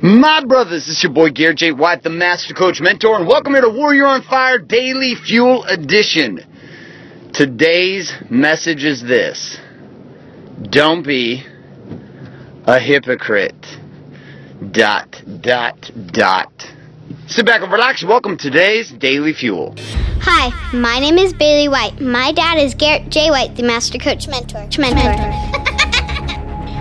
My brothers, this is your boy Garrett J. White, the Master Coach Mentor, and welcome here to Warrior on Fire Daily Fuel Edition. Today's message is this Don't be a hypocrite. Dot, dot, dot. Sit back and relax. Welcome to today's Daily Fuel. Hi, my name is Bailey White. My dad is Garrett J. White, the Master Coach Mentor. Mentor.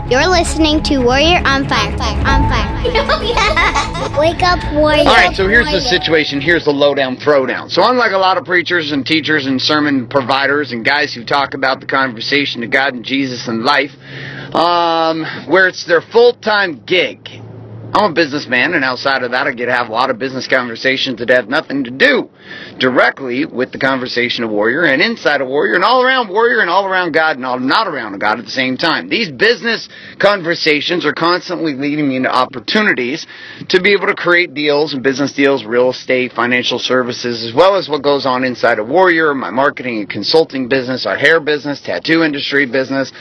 You're listening to Warrior on Fire. On Fire. Wake up, Warrior. All right, so here's the situation. Here's the lowdown throwdown. So, unlike a lot of preachers and teachers and sermon providers and guys who talk about the conversation of God and Jesus and life, um, where it's their full time gig, I'm a businessman, and outside of that, I get to have a lot of business conversations that have nothing to do directly with the conversation of warrior, and inside of warrior, and all around warrior, and all around God, and all not around God at the same time. These business conversations are constantly leading me into opportunities to be able to create deals and business deals, real estate, financial services, as well as what goes on inside of warrior, my marketing and consulting business, our hair business, tattoo industry business,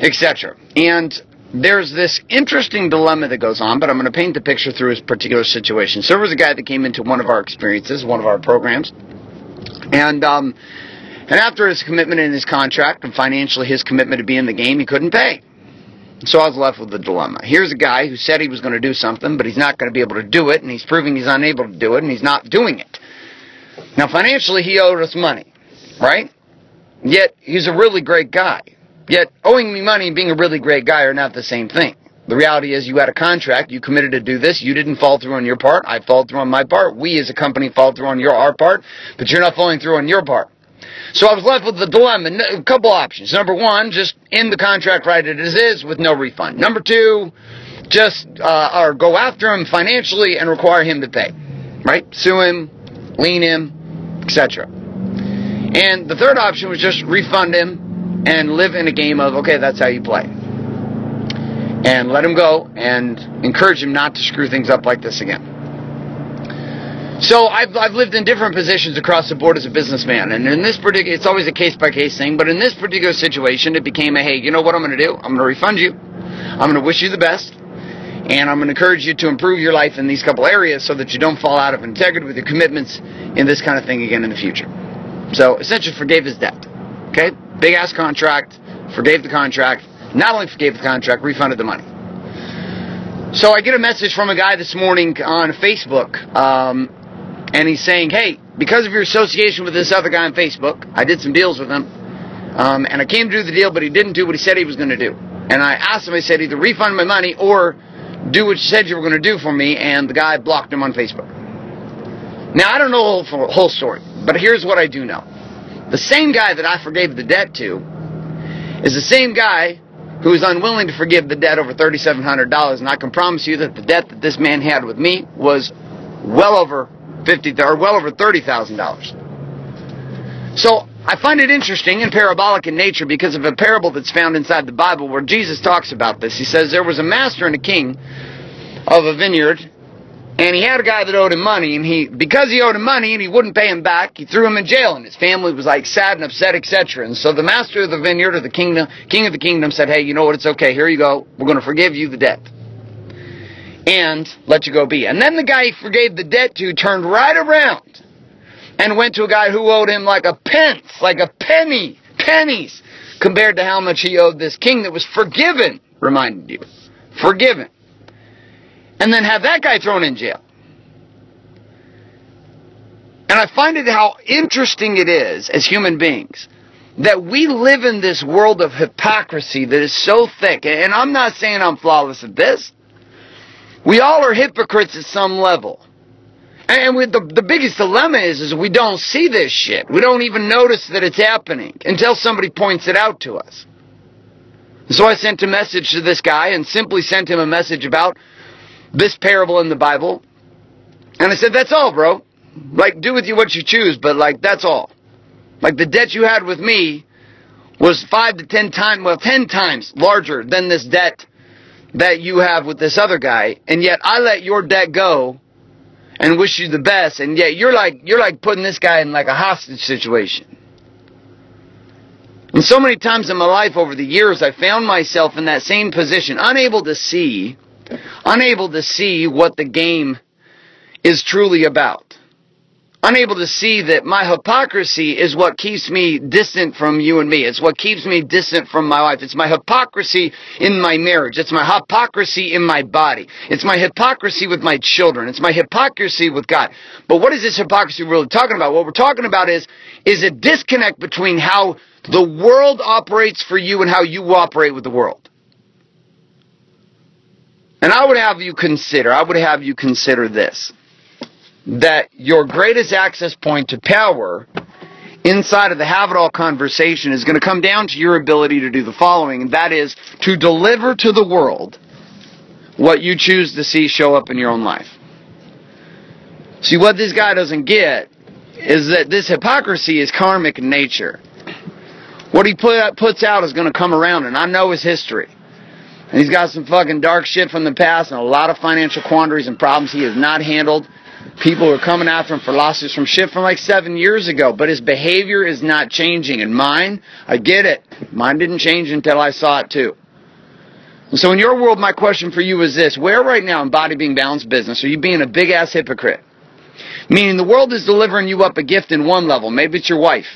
etc. And there's this interesting dilemma that goes on, but I'm going to paint the picture through his particular situation. So there was a guy that came into one of our experiences, one of our programs, and um, and after his commitment in his contract and financially his commitment to be in the game, he couldn't pay. So I was left with the dilemma. Here's a guy who said he was going to do something, but he's not going to be able to do it, and he's proving he's unable to do it, and he's not doing it. Now, financially, he owed us money, right? Yet, he's a really great guy. Yet, owing me money and being a really great guy are not the same thing. The reality is you had a contract, you committed to do this, you didn't fall through on your part, I followed through on my part, we as a company fall through on your our part, but you're not falling through on your part. So I was left with the dilemma, a couple options. Number one, just end the contract right as it is with no refund. Number two, just uh, or go after him financially and require him to pay, right? Sue him, lien him, etc. And the third option was just refund him and live in a game of, okay, that's how you play. And let him go and encourage him not to screw things up like this again. So I've, I've lived in different positions across the board as a businessman, and in this particular, it's always a case by case thing. But in this particular situation, it became a hey, you know what I'm going to do? I'm going to refund you. I'm going to wish you the best, and I'm going to encourage you to improve your life in these couple areas so that you don't fall out of integrity with your commitments in this kind of thing again in the future. So essentially, forgave his debt. Okay, big ass contract, forgave the contract, not only forgave the contract, refunded the money. So I get a message from a guy this morning on Facebook, um, and he's saying, "Hey, because of your association with this other guy on Facebook, I did some deals with him, um, and I came to do the deal, but he didn't do what he said he was going to do. And I asked him, I said, either refund my money or do what you said you were going to do for me, and the guy blocked him on Facebook. Now I don't know the whole, whole story, but here's what I do know." The same guy that I forgave the debt to is the same guy who is unwilling to forgive the debt over $3,700. And I can promise you that the debt that this man had with me was well over fifty or well over $30,000. So I find it interesting and parabolic in nature because of a parable that's found inside the Bible where Jesus talks about this. He says there was a master and a king of a vineyard and he had a guy that owed him money, and he because he owed him money and he wouldn't pay him back, he threw him in jail, and his family was like sad and upset, etc. And so the master of the vineyard or the kingdom, king of the kingdom, said, "Hey, you know what? It's okay. Here you go. We're going to forgive you the debt." And let you go be. And then the guy he forgave the debt to turned right around and went to a guy who owed him like a pence, like a penny, pennies, compared to how much he owed this king that was forgiven, reminded you. Forgiven and then have that guy thrown in jail. And I find it how interesting it is as human beings that we live in this world of hypocrisy that is so thick. And I'm not saying I'm flawless at this. We all are hypocrites at some level. And the, the biggest dilemma is, is we don't see this shit. We don't even notice that it's happening until somebody points it out to us. So I sent a message to this guy and simply sent him a message about this parable in the Bible. And I said, that's all, bro. Like, do with you what you choose, but like, that's all. Like, the debt you had with me was five to ten times, well, ten times larger than this debt that you have with this other guy. And yet I let your debt go and wish you the best. And yet you're like, you're like putting this guy in like a hostage situation. And so many times in my life over the years, I found myself in that same position, unable to see unable to see what the game is truly about unable to see that my hypocrisy is what keeps me distant from you and me. It's what keeps me distant from my wife. It's my hypocrisy in my marriage. It's my hypocrisy in my body. It's my hypocrisy with my children. It's my hypocrisy with God. But what is this hypocrisy really talking about? What we're talking about is, is a disconnect between how the world operates for you and how you operate with the world. And I would have you consider, I would have you consider this that your greatest access point to power inside of the have it all conversation is going to come down to your ability to do the following, and that is to deliver to the world what you choose to see show up in your own life. See, what this guy doesn't get is that this hypocrisy is karmic in nature. What he put, puts out is going to come around, and I know his history. And he's got some fucking dark shit from the past and a lot of financial quandaries and problems he has not handled. People are coming after him for losses from shit from like seven years ago, but his behavior is not changing. And mine, I get it. Mine didn't change until I saw it too. And so in your world, my question for you is this. Where right now in body being balanced business are you being a big ass hypocrite? Meaning the world is delivering you up a gift in one level. Maybe it's your wife.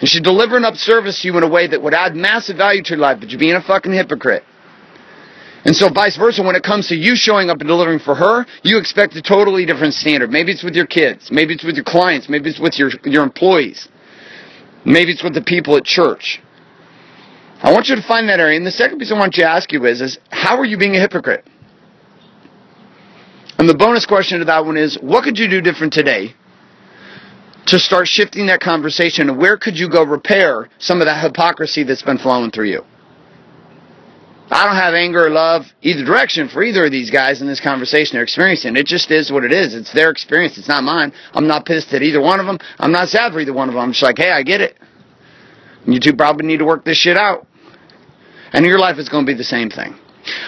And she's delivering up service to you in a way that would add massive value to your life, but you're being a fucking hypocrite. And so vice versa, when it comes to you showing up and delivering for her, you expect a totally different standard. Maybe it's with your kids. Maybe it's with your clients. Maybe it's with your, your employees. Maybe it's with the people at church. I want you to find that area. And the second piece I want you to ask you is, is how are you being a hypocrite? And the bonus question to that one is, what could you do different today to start shifting that conversation? And where could you go repair some of that hypocrisy that's been flowing through you? I don't have anger or love either direction for either of these guys in this conversation they're experiencing. It just is what it is. It's their experience. It's not mine. I'm not pissed at either one of them. I'm not sad for either one of them. I'm just like, hey, I get it. You two probably need to work this shit out. And your life is going to be the same thing.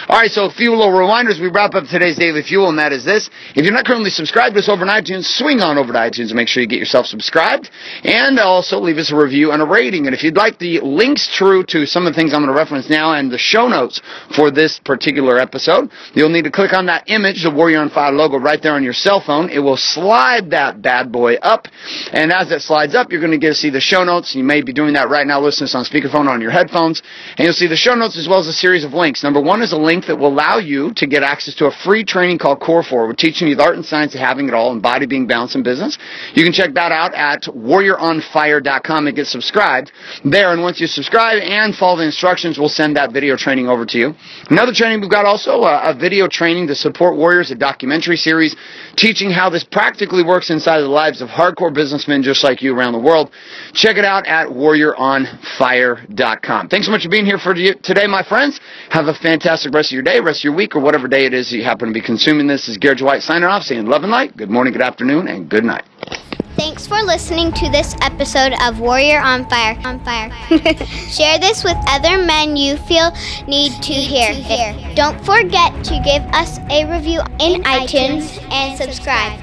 All right, so a few little reminders. We wrap up today's Daily Fuel, and that is this. If you're not currently subscribed to us over on iTunes, swing on over to iTunes and make sure you get yourself subscribed. And also leave us a review and a rating. And if you'd like the links through to some of the things I'm going to reference now and the show notes for this particular episode, you'll need to click on that image, the Warrior on Fire logo, right there on your cell phone. It will slide that bad boy up. And as it slides up, you're going to get to see the show notes. You may be doing that right now, listening to this on speakerphone on your headphones. And you'll see the show notes as well as a series of links. Number one is a link that will allow you to get access to a free training called Core 4. We're teaching you the art and science of having it all and body being balanced in business. You can check that out at warrioronfire.com and get subscribed there. And once you subscribe and follow the instructions, we'll send that video training over to you. Another training we've got also a, a video training to support warriors, a documentary series teaching how this practically works inside of the lives of hardcore businessmen just like you around the world. Check it out at warrioronfire.com. Thanks so much for being here for today, my friends. Have a fantastic rest of your day, rest of your week, or whatever day it is you happen to be consuming this. This is Garrett White signing off, saying love and light. Good morning, good afternoon, and good night. Thanks for listening to this episode of Warrior on Fire. On Fire. Share this with other men you feel need to hear. Don't forget to give us a review in, in iTunes, iTunes and subscribe.